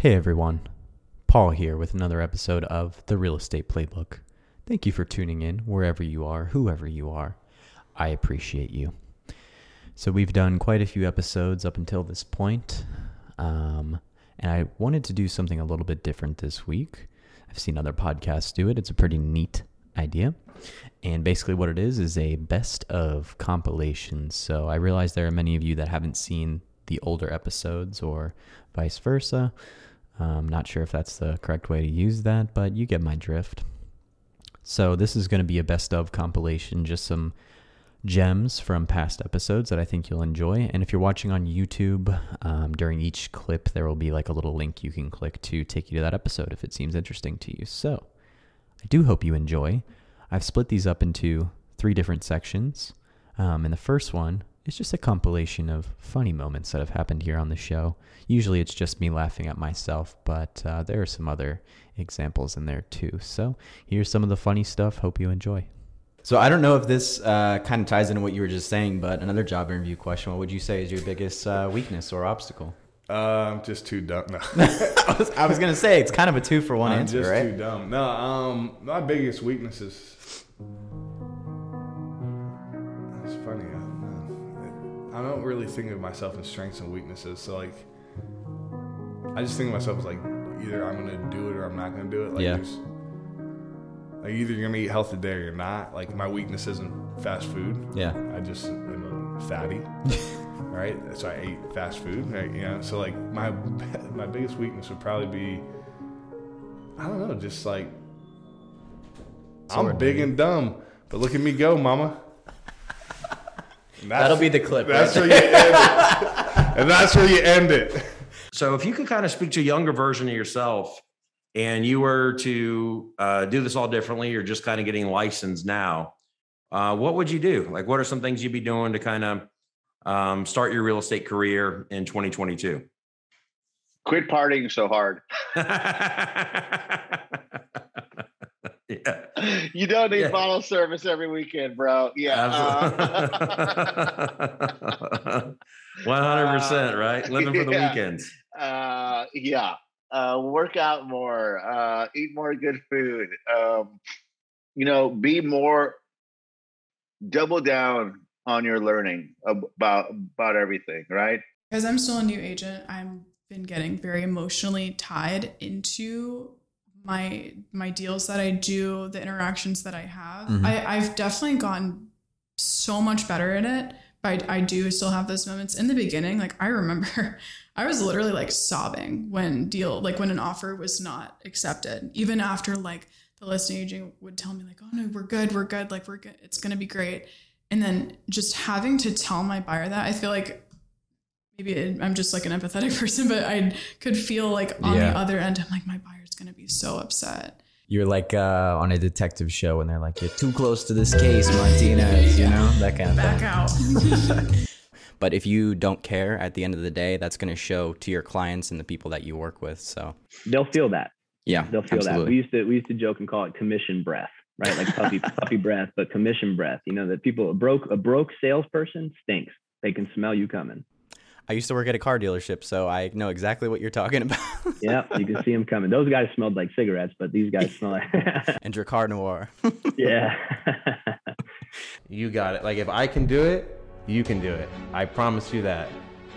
Hey everyone, Paul here with another episode of The Real Estate Playbook. Thank you for tuning in wherever you are, whoever you are. I appreciate you. So, we've done quite a few episodes up until this point, um, and I wanted to do something a little bit different this week. I've seen other podcasts do it, it's a pretty neat idea. And basically, what it is is a best of compilation. So, I realize there are many of you that haven't seen the older episodes or vice versa. I'm not sure if that's the correct way to use that, but you get my drift. So, this is going to be a best of compilation, just some gems from past episodes that I think you'll enjoy. And if you're watching on YouTube, um, during each clip, there will be like a little link you can click to take you to that episode if it seems interesting to you. So, I do hope you enjoy. I've split these up into three different sections. Um, and the first one it's just a compilation of funny moments that have happened here on the show. Usually it's just me laughing at myself, but uh, there are some other examples in there too. So here's some of the funny stuff. Hope you enjoy. So I don't know if this uh, kind of ties into what you were just saying, but another job interview question: What would you say is your biggest uh, weakness or obstacle? Uh, I'm just too dumb. No. I was, I was gonna say it's kind of a two for one I'm answer, just right? too dumb. No, um, my biggest weakness is. I don't really think of myself in strengths and weaknesses. So like, I just think of myself as like either I'm gonna do it or I'm not gonna do it. Like, Yeah. like either you're gonna eat healthy today or you're not. Like my weakness isn't fast food. Yeah. I just am a fatty. right? So I ate fast food, right? You know, so like my my biggest weakness would probably be I don't know, just like I'm big maybe. and dumb, but look at me go, mama. And that's- That'll be the clip, That's right? where you end it, and that's where you end it. So if you could kind of speak to a younger version of yourself and you were to uh, do this all differently, you're just kind of getting licensed now, uh, what would you do? Like, what are some things you'd be doing to kind of um, start your real estate career in 2022? Quit partying so hard. yeah. You don't need Yeah. bottle service every weekend, bro. Yeah. Absolutely. 100%, right? Living for the Yeah. weekends. Uh, uh, yeah. Uh, work out more. Uh, eat more good food. Um, you know, be more. Double down on your learning about about everything. Right. Because I'm still a new agent, I've been getting very emotionally tied into my my deals that I do, the interactions that I have. Mhm. I, I've definitely gotten so much better at it, but I, I do still have those moments. In the beginning, like I remember I was literally like sobbing when deal like when an offer was not accepted. Even after like the listing agent would tell me like, oh no, we're good, we're good, like we're good, it's gonna be great. And then just having to tell my buyer that, I feel like maybe it, I'm just like an empathetic person, but I could feel like on Yeah. the other end, I'm like, my buyer's gonna be so upset. You're like uh, on a detective show, and they're like, "You're too close to this case, Martinez." You know that kind of Back thing. out. But if you don't care at the end of the day, that's going to show to your clients and the people that you work with. So they'll feel that. yeah, They'll feel that. We used to we used to joke and call it commission breath, right? Like puppy puppy breath, but commission breath. You know that people a broke a broke salesperson stinks. They can smell you coming. I used to work at a car dealership, so I know exactly what you're talking about. Yeah, you can see them coming. Those guys smelled like cigarettes, but these guys smell like and Drakkar Noir. yeah. You got it. Like if I can do it, you can do it. I promise you that.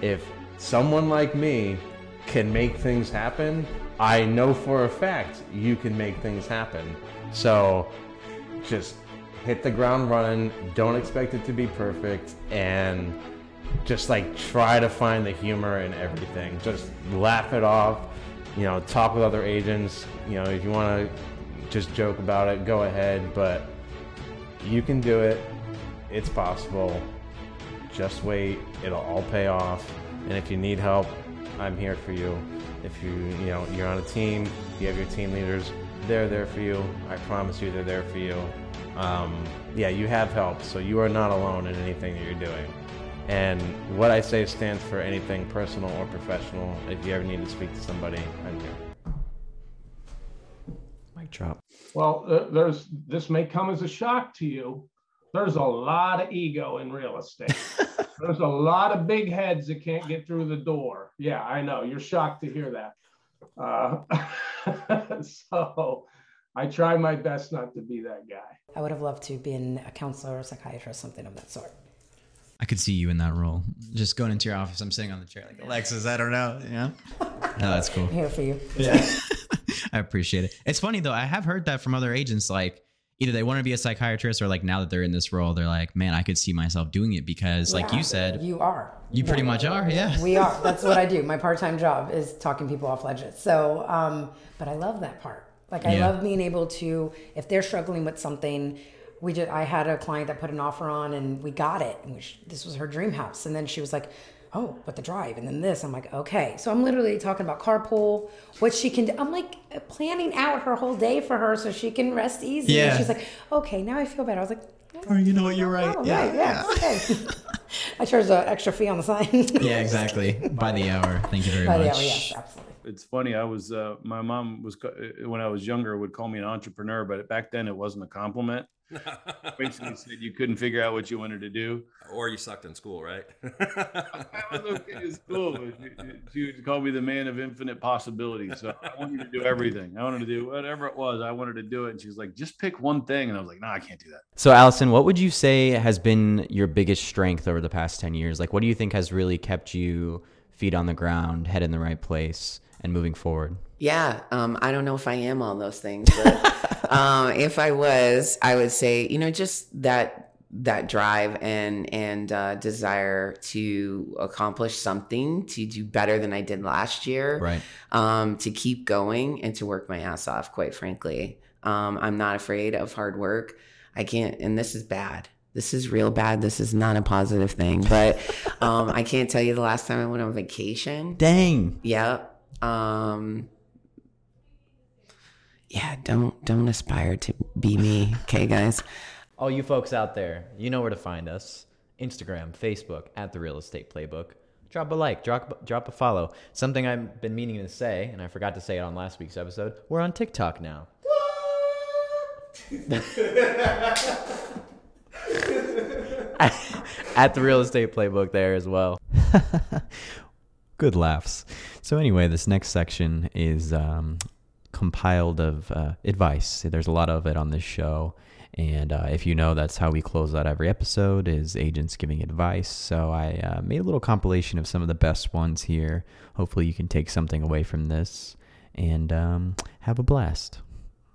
If someone like me can make things happen, I know for a fact you can make things happen. So just hit the ground running, don't expect it to be perfect and just like try to find the humor in everything. Just laugh it off, you know, talk with other agents, you know, if you want to just joke about it, go ahead, but you can do it. It's possible. Just wait. It'll all pay off. And if you need help, I'm here for you. If you, you know, you're on a team, you have your team leaders, they're there for you. I promise you they're there for you. Um, yeah, you have help, so you are not alone in anything that you're doing. And what I say stands for anything personal or professional. If you ever need to speak to somebody, I'm here. Mic drop. Well, uh, there's this may come as a shock to you. There's a lot of ego in real estate. there's a lot of big heads that can't get through the door. Yeah, I know. You're shocked to hear that. Uh, so I try my best not to be that guy. I would have loved to been a counselor or a psychiatrist, something of that sort. I could see you in that role. Just going into your office, I'm sitting on the chair like Alexis. I don't know. Yeah, no, that's cool. I'm here for you. Yeah, I appreciate it. It's funny though. I have heard that from other agents. Like either they want to be a psychiatrist or like now that they're in this role, they're like, man, I could see myself doing it because, like you said, you are. you pretty much are. Yeah. We are. That's what I do. My part-time job is talking people off ledges. So, um, but I love that part. Like I Yeah. love being able to, if they're struggling with something, we just, I had a client that put an offer on and we got it. And we, this was her dream house. And then she was like, oh, but the drive and then this. I'm like, okay. So I'm literally talking about carpool, what she can do. I'm like uh, planning out her whole day for her so she can rest easy. Yeah. And she's like, okay, now I feel better. I was like, Or you know what? You're right. oh, yeah. right, yeah, okay. I charge an extra fee on the sign. Yeah, exactly. By the hour. Thank you very By the much. hour, yes, absolutely. It's funny. I was uh, my mom was uh, when I was younger would call me an entrepreneur, but back then it wasn't a compliment. Basically said you couldn't figure out what you wanted to do. Or you sucked in school, right? I was okay in school, but she- she would call me the man of infinite possibilities. So I wanted to do everything. I wanted to do whatever it was. I wanted to do it, and she's like, "Just pick one thing," and I was like, "No, I can't do that." So, Allison, what would you say has been your biggest strength over the past 10 years? Like, what do you think has really kept you feet on the ground, head in the right place, and moving forward? Yeah, um, I don't know if I am all those things, but um, if I was, I would say, you know, just that that drive and and uh, desire to accomplish something, to do better than I did last year, Right. um, to keep going and to work my ass off. Quite frankly, um, I'm not afraid of hard work. I can't, and this is bad. This is real bad. This is not a positive thing, but um, I can't tell you the last time I went on vacation. Dang. Yep. Um Yeah, don't don't aspire to be me, okay guys? All you folks out there, you know where to find us Instagram, Facebook, at The Real Estate Playbook. Drop a like, drop, drop a follow. Something I've been meaning to say, and I forgot to say it on last week's episode. We're on TikTok now. at the real estate playbook there as well. Good laughs. So anyway, this next section is um, compiled of uh, advice. There's a lot of it on this show, and uh, if you know, that's how we close out every episode is agents giving advice. So I uh, made a little compilation of some of the best ones here. Hopefully, you can take something away from this and um, have a blast.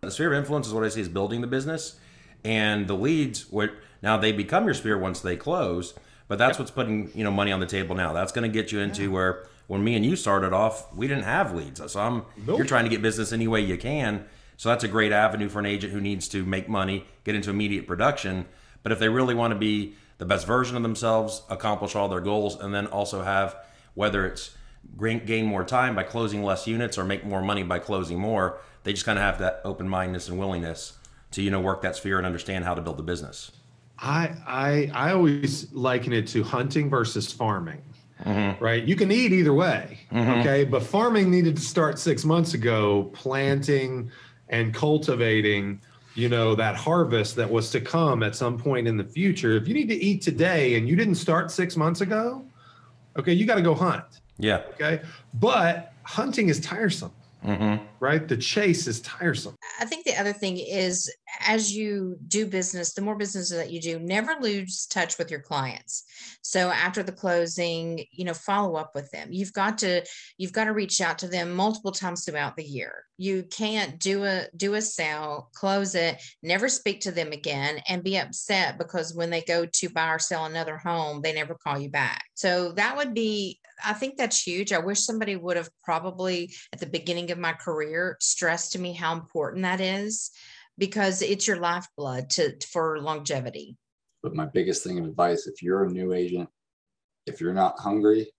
The sphere of influence is what I see is building the business, and the leads. What now they become your sphere once they close, but that's what's putting you know money on the table now. That's going to get you into where when me and you started off, we didn't have leads. So I'm you're trying to get business any way you can. So that's a great avenue for an agent who needs to make money, get into immediate production. But if they really want to be the best version of themselves, accomplish all their goals, and then also have whether it's gain gain more time by closing less units or make more money by closing more, they just kind of have that open mindedness and willingness to you know work that sphere and understand how to build the business. I I I always liken it to hunting versus farming. Right? You can eat either way. Okay. But farming needed to start six months ago, planting and cultivating, you know, that harvest that was to come at some point in the future. If you need to eat today and you didn't start six months ago, okay, you got to go hunt. Yeah. Okay. But hunting is tiresome, Mm-hmm. right? The chase is tiresome. I think the other thing is as you do business, the more business that you do, never lose touch with your clients. So after the closing, you know, follow up with them. You've got to you've got to reach out to them multiple times throughout the year. You can't do a do a sale, close it, never speak to them again and be upset because when they go to buy or sell another home, they never call you back. So that would be I think that's huge. I wish somebody would have probably at the beginning of my career stressed to me how important that is because it's your lifeblood to for longevity. But my biggest thing of advice if you're a new agent, if you're not hungry,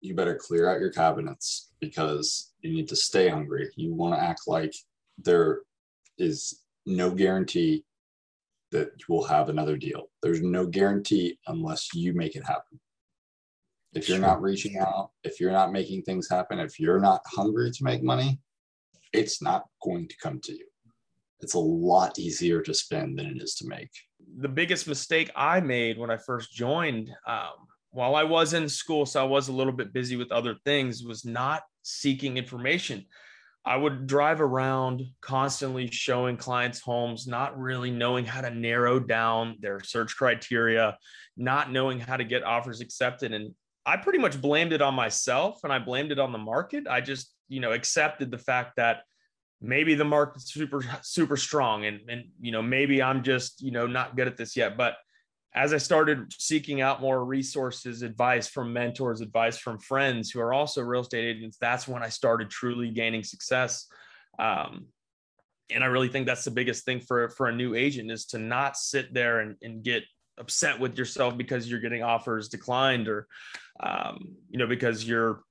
you better clear out your cabinets because you need to stay hungry. You want to act like there is no guarantee that you will have another deal. There's no guarantee unless you make it happen. If you're not reaching out, if you're not making things happen, if you're not hungry to make money, it's not going to come to you. It's a lot easier to spend than it is to make. the biggest mistake I made when I first joined um, while I was in school, so I was a little bit busy with other things, was not seeking information. I would drive around constantly showing clients homes, not really knowing how to narrow down their search criteria, not knowing how to get offers accepted. And I pretty much blamed it on myself and I blamed it on the market. I just, you know, accepted the fact that maybe the market's super, super strong and, and, you know, maybe I'm just, you know, not good at this yet. But as I started seeking out more resources, advice from mentors, advice from friends who are also real estate agents, that's when I started truly gaining success. Um, and I really think that's the biggest thing for for a new agent is to not sit there and, and get upset with yourself because you're getting offers declined or um, you know because you're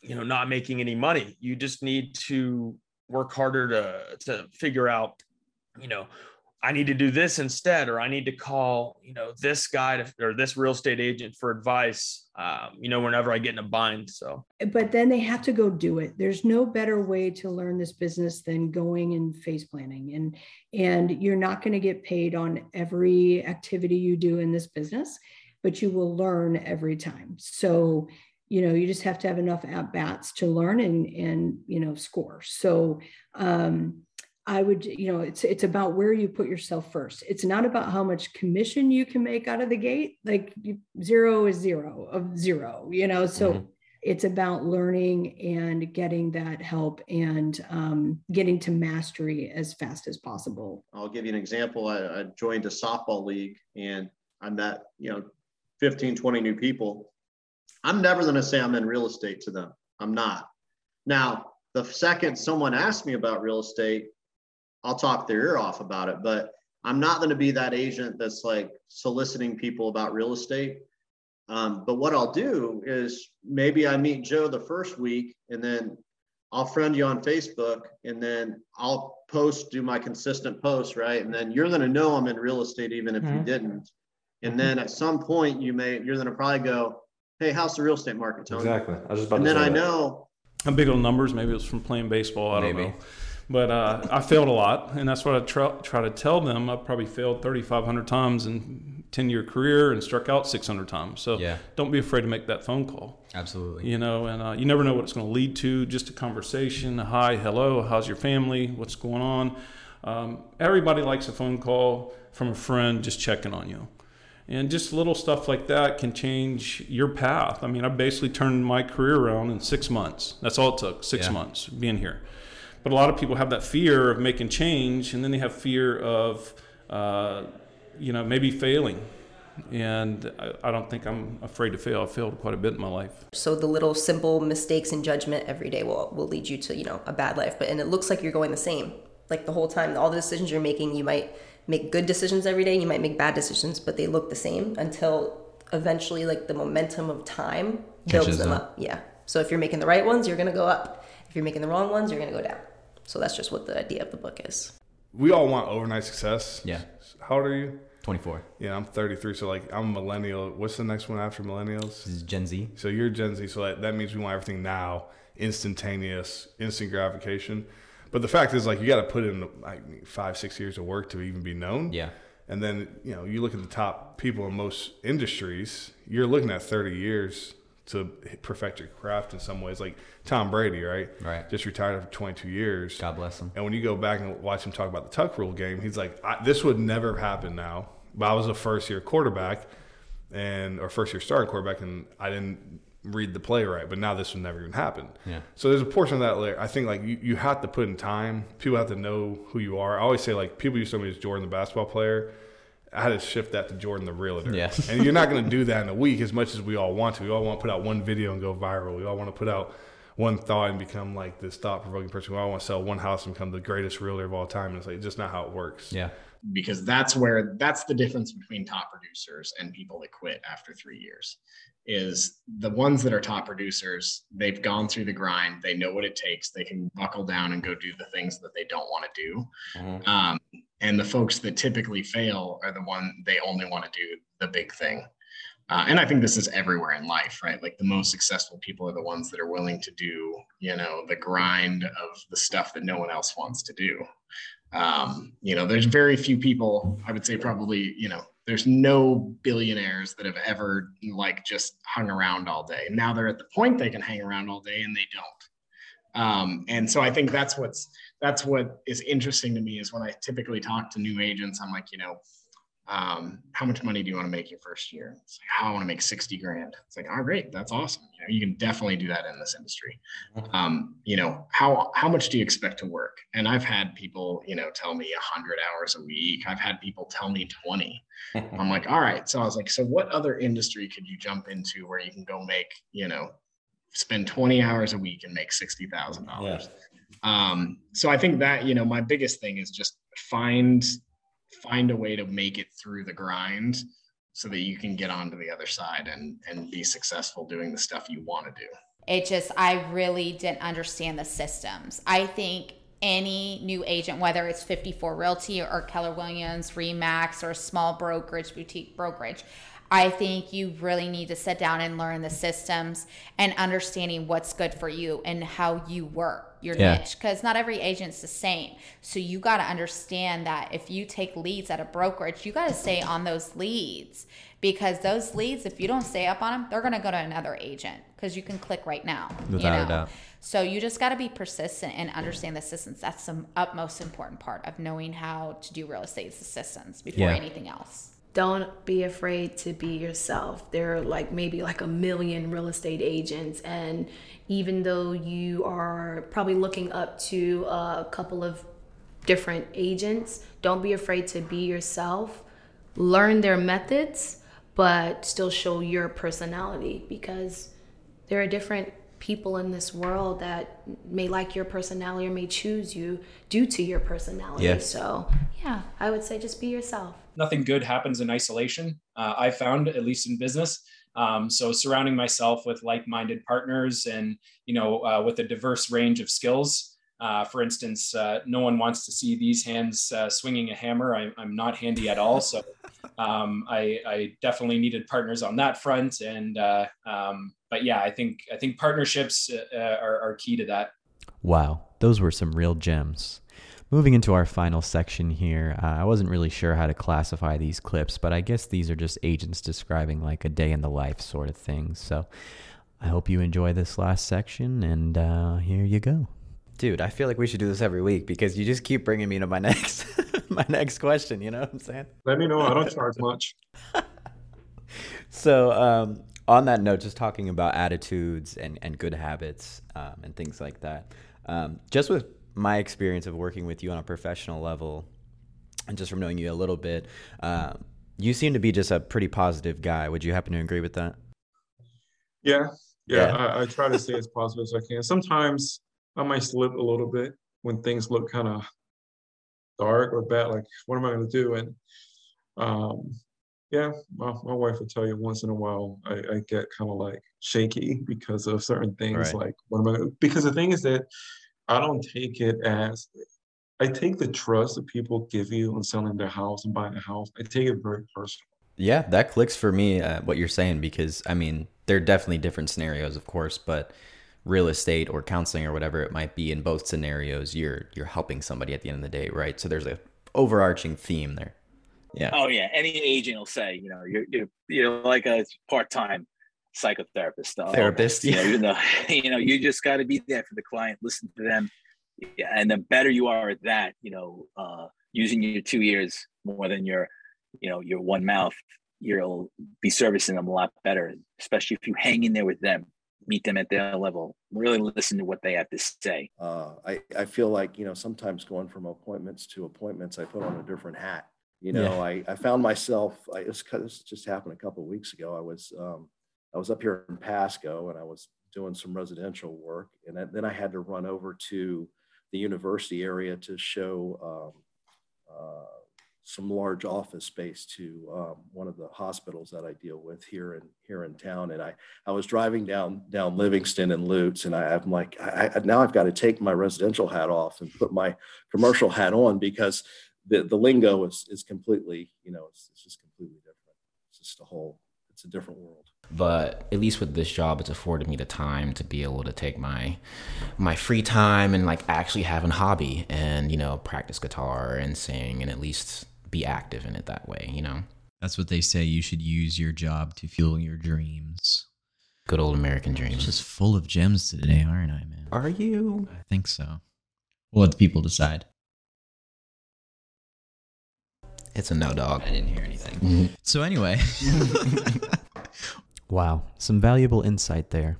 you know not making any money. You just need to work harder to to figure out you know I need to do this instead, or I need to call, you know, this guy to, or this real estate agent for advice, um, you know, whenever I get in a bind. So, but then they have to go do it. There's no better way to learn this business than going and face planning. And, and you're not going to get paid on every activity you do in this business, but you will learn every time. So, you know, you just have to have enough at bats to learn and, and, you know, score. So, um, I would, you know, it's it's about where you put yourself first. It's not about how much commission you can make out of the gate. Like zero is zero of zero, you know. So mm-hmm. it's about learning and getting that help and um, getting to mastery as fast as possible. I'll give you an example. I, I joined a softball league and I met, you know, 15, 20 new people. I'm never going to say I'm in real estate to them. I'm not. Now, the second someone asks me about real estate, I'll talk their ear off about it, but I'm not going to be that agent that's like soliciting people about real estate. Um, but what I'll do is maybe I meet Joe the first week and then I'll friend you on Facebook and then I'll post, do my consistent posts, right? And then you're going to know I'm in real estate even if mm-hmm. you didn't. And then at some point you may, you're going to probably go, Hey, how's the real estate market, Tony? Exactly. I was just about and then I that. know. I'm big on numbers. Maybe it was from playing baseball. I don't Maybe. know. But uh, I failed a lot, and that's what I try, try to tell them. I probably failed 3,500 times in 10 year career and struck out 600 times. So yeah. don't be afraid to make that phone call. Absolutely. You know, and uh, you never know what it's going to lead to. Just a conversation. Hi, hello. How's your family? What's going on? Um, everybody likes a phone call from a friend just checking on you. And just little stuff like that can change your path. I mean, I basically turned my career around in six months. That's all it took, six yeah. months being here. But a lot of people have that fear of making change, and then they have fear of, uh, you know, maybe failing. And I, I don't think I'm afraid to fail. I've failed quite a bit in my life. So the little simple mistakes in judgment every day will will lead you to you know a bad life. But and it looks like you're going the same. Like the whole time, all the decisions you're making, you might make good decisions every day. You might make bad decisions, but they look the same until eventually, like the momentum of time builds Catches them up. up. Yeah. So if you're making the right ones, you're gonna go up. If you're making the wrong ones, you're gonna go down. So that's just what the idea of the book is. We all want overnight success. Yeah. How old are you? 24. Yeah, I'm 33. So like I'm a millennial. What's the next one after millennials? This is Gen Z. So you're Gen Z. So that, that means we want everything now, instantaneous, instant gratification. But the fact is, like, you got to put in like five, six years of work to even be known. Yeah. And then you know, you look at the top people in most industries. You're looking at 30 years to perfect your craft in some ways. Like Tom Brady, right? Right. Just retired after 22 years. God bless him. And when you go back and watch him talk about the tuck rule game, he's like, "This would never happen now." But I was a first year quarterback, and or first year starting quarterback, and I didn't read the play right. But now this would never even happen. Yeah. So there's a portion of that. Like, I think like you, you have to put in time. People have to know who you are. I always say like people used to know me as Jordan, the basketball player I had to shift that to Jordan the realtor. Yeah. and you're not going to do that in a week as much as we all want to. We all want to put out one video and go viral. We all want to put out one thought and become like this thought provoking person. We all want to sell one house and become the greatest realtor of all time. And it's like just not how it works. Yeah. Because that's where that's the difference between top producers and people that quit after three years. Is the ones that are top producers, they've gone through the grind, they know what it takes, they can buckle down and go do the things that they don't want to do. Mm-hmm. Um, and the folks that typically fail are the one they only want to do the big thing. Uh, and i think this is everywhere in life right? Like the most successful people are the ones that are willing to do you know the grind of the stuff that no one else wants to do. Um, you know there's very few people i would say probably you know there's no billionaires that have ever like just hung around all day. Now they're at the point they can hang around all day and they don't. Um, and so I think that's what's that's what is interesting to me is when I typically talk to new agents, I'm like, you know, um, how much money do you want to make your first year? It's like, how I want to make 60 grand. It's like, oh, great. That's awesome. You know, you can definitely do that in this industry. Um, you know, how, how much do you expect to work? And I've had people, you know, tell me a hundred hours a week. I've had people tell me 20. I'm like, all right. So I was like, so what other industry could you jump into where you can go make, you know, spend 20 hours a week and make $60,000? Um, so I think that, you know, my biggest thing is just find find a way to make it through the grind so that you can get onto the other side and and be successful doing the stuff you want to do. It just I really didn't understand the systems. I think any new agent, whether it's 54 Realty or Keller Williams, Remax, or small brokerage, boutique brokerage, I think you really need to sit down and learn the systems and understanding what's good for you and how you work your Yeah. niche because not every agent's the same. So you got to understand that if you take leads at a brokerage, you got to stay on those leads because those leads, if you don't stay up on them, they're going to go to another agent because you can click right now. you Without a know? doubt. So you just got to be persistent and understand the systems. That's the utmost important part of knowing how to do real estate systems before Yeah. anything else. Don't be afraid to be yourself. There are like maybe like a million real estate agents, and even though you are probably looking up to a couple of different agents, don't be afraid to be yourself. Learn their methods, but still show your personality because there are different people in this world that may like your personality or may choose you due to your personality. Yes. So, yeah, I would say just be yourself. nothing good happens in isolation. Uh, I found, at least in business. Um, so surrounding myself with like-minded partners and you know uh, with a diverse range of skills. Uh, for instance, uh, no one wants to see these hands uh, swinging a hammer. I, I'm not handy at all, so um, I, I definitely needed partners on that front. And uh, um, but yeah, I think I think partnerships uh, are, are key to that. Wow, those were some real gems. Moving into our final section here, uh, I wasn't really sure how to classify these clips, but I guess these are just agents describing like a day in the life sort of thing. So I hope you enjoy this last section, and uh, here you go. Dude, I feel like we should do this every week because you just keep bringing me to my next my next question. You know what I'm saying? Let me know. I don't charge much. So, um, on that note, just talking about attitudes and, and good habits um, and things like that, um, just with my experience of working with you on a professional level and just from knowing you a little bit, um, you seem to be just a pretty positive guy. Would you happen to agree with that? Yeah, yeah. Yeah. I, I try to stay as positive as I can. Sometimes I might slip a little bit when things look kind of dark or bad. Like, what am I going to do? And um, yeah, my, my wife will tell you once in a while I, I get kind of like shaky because of certain things. Right. Like, what am I? Gonna, because the thing is that I don't take it as I take the trust that people give you on selling their house and buying a house. I take it very personal. Yeah, that clicks for me. Uh, what you're saying because I mean there are definitely different scenarios, of course, but real estate or counseling or whatever it might be in both scenarios, you're you're helping somebody at the end of the day, right? So there's a overarching theme there. Yeah. Oh yeah, any agent will say, you know, you're you're, you're like a part-time psychotherapist. almost, Therapist, you know, yeah. even though you know you just got to be there for the client, listen to them, yeah. And the better you are at that, you know, uh, using your two ears more than your, you know, your one mouth, you'll be servicing them a lot better. Especially if you hang in there with them, meet them at their level, really listen to what they have to say. uh, I, I feel like, you know, sometimes going from appointments to appointments, I put on a different hat. You know, Yeah. I, I found myself, I, this, this just happened a couple of weeks ago. I was, um, I was up here in Pasco and I was doing some residential work. And then- I had to run over to the university area to show, um, uh, some large office space to um, one of the hospitals that I deal with here in here in town. And I I was driving down down Livingston and Lutz, and I, I'm like, I, I, now I've got to take my residential hat off and put my commercial hat on because the the lingo is is completely you know it's, it's just completely different. It's just a whole it's a different world. But at least with this job it's afforded me the time to be able to take my my free time and like actually have a hobby and you know practice guitar and sing and at least be active in it that way you know That's what they say. You should use your job to fuel your dreams. Good old American dreams. Just full of gems today, aren't I, man? Are you? I think so. We'll let the people decide. It's a no dog. I didn't hear anything. Mm-hmm. So anyway, wow, some valuable insight there.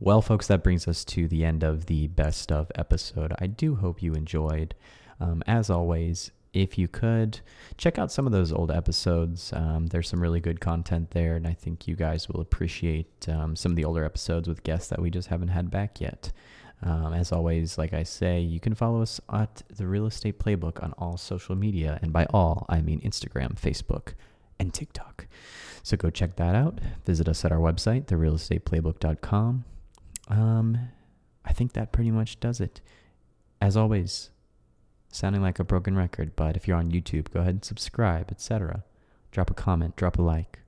Well, folks, that brings us to the end of the best of episode. I do hope you enjoyed. Um, as always, if you could check out some of those old episodes, um, there's some really good content there, and I think you guys will appreciate um, some of the older episodes with guests that we just haven't had back yet. Um, as always, like I say, you can follow us at the Real Estate Playbook on all social media, and by all, I mean Instagram, Facebook, and TikTok. So go check that out. Visit us at our website, therealestateplaybook.com. Um, I think that pretty much does it. As always, sounding like a broken record, but if you're on YouTube, go ahead and subscribe, etc. Drop a comment, drop a like.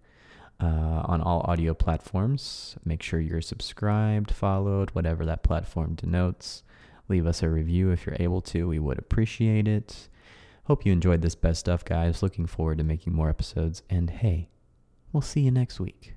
Uh, on all audio platforms, make sure you're subscribed, followed, whatever that platform denotes. Leave us a review if you're able to. We would appreciate it. Hope you enjoyed this best stuff, guys. Looking forward to making more episodes. And hey, we'll see you next week.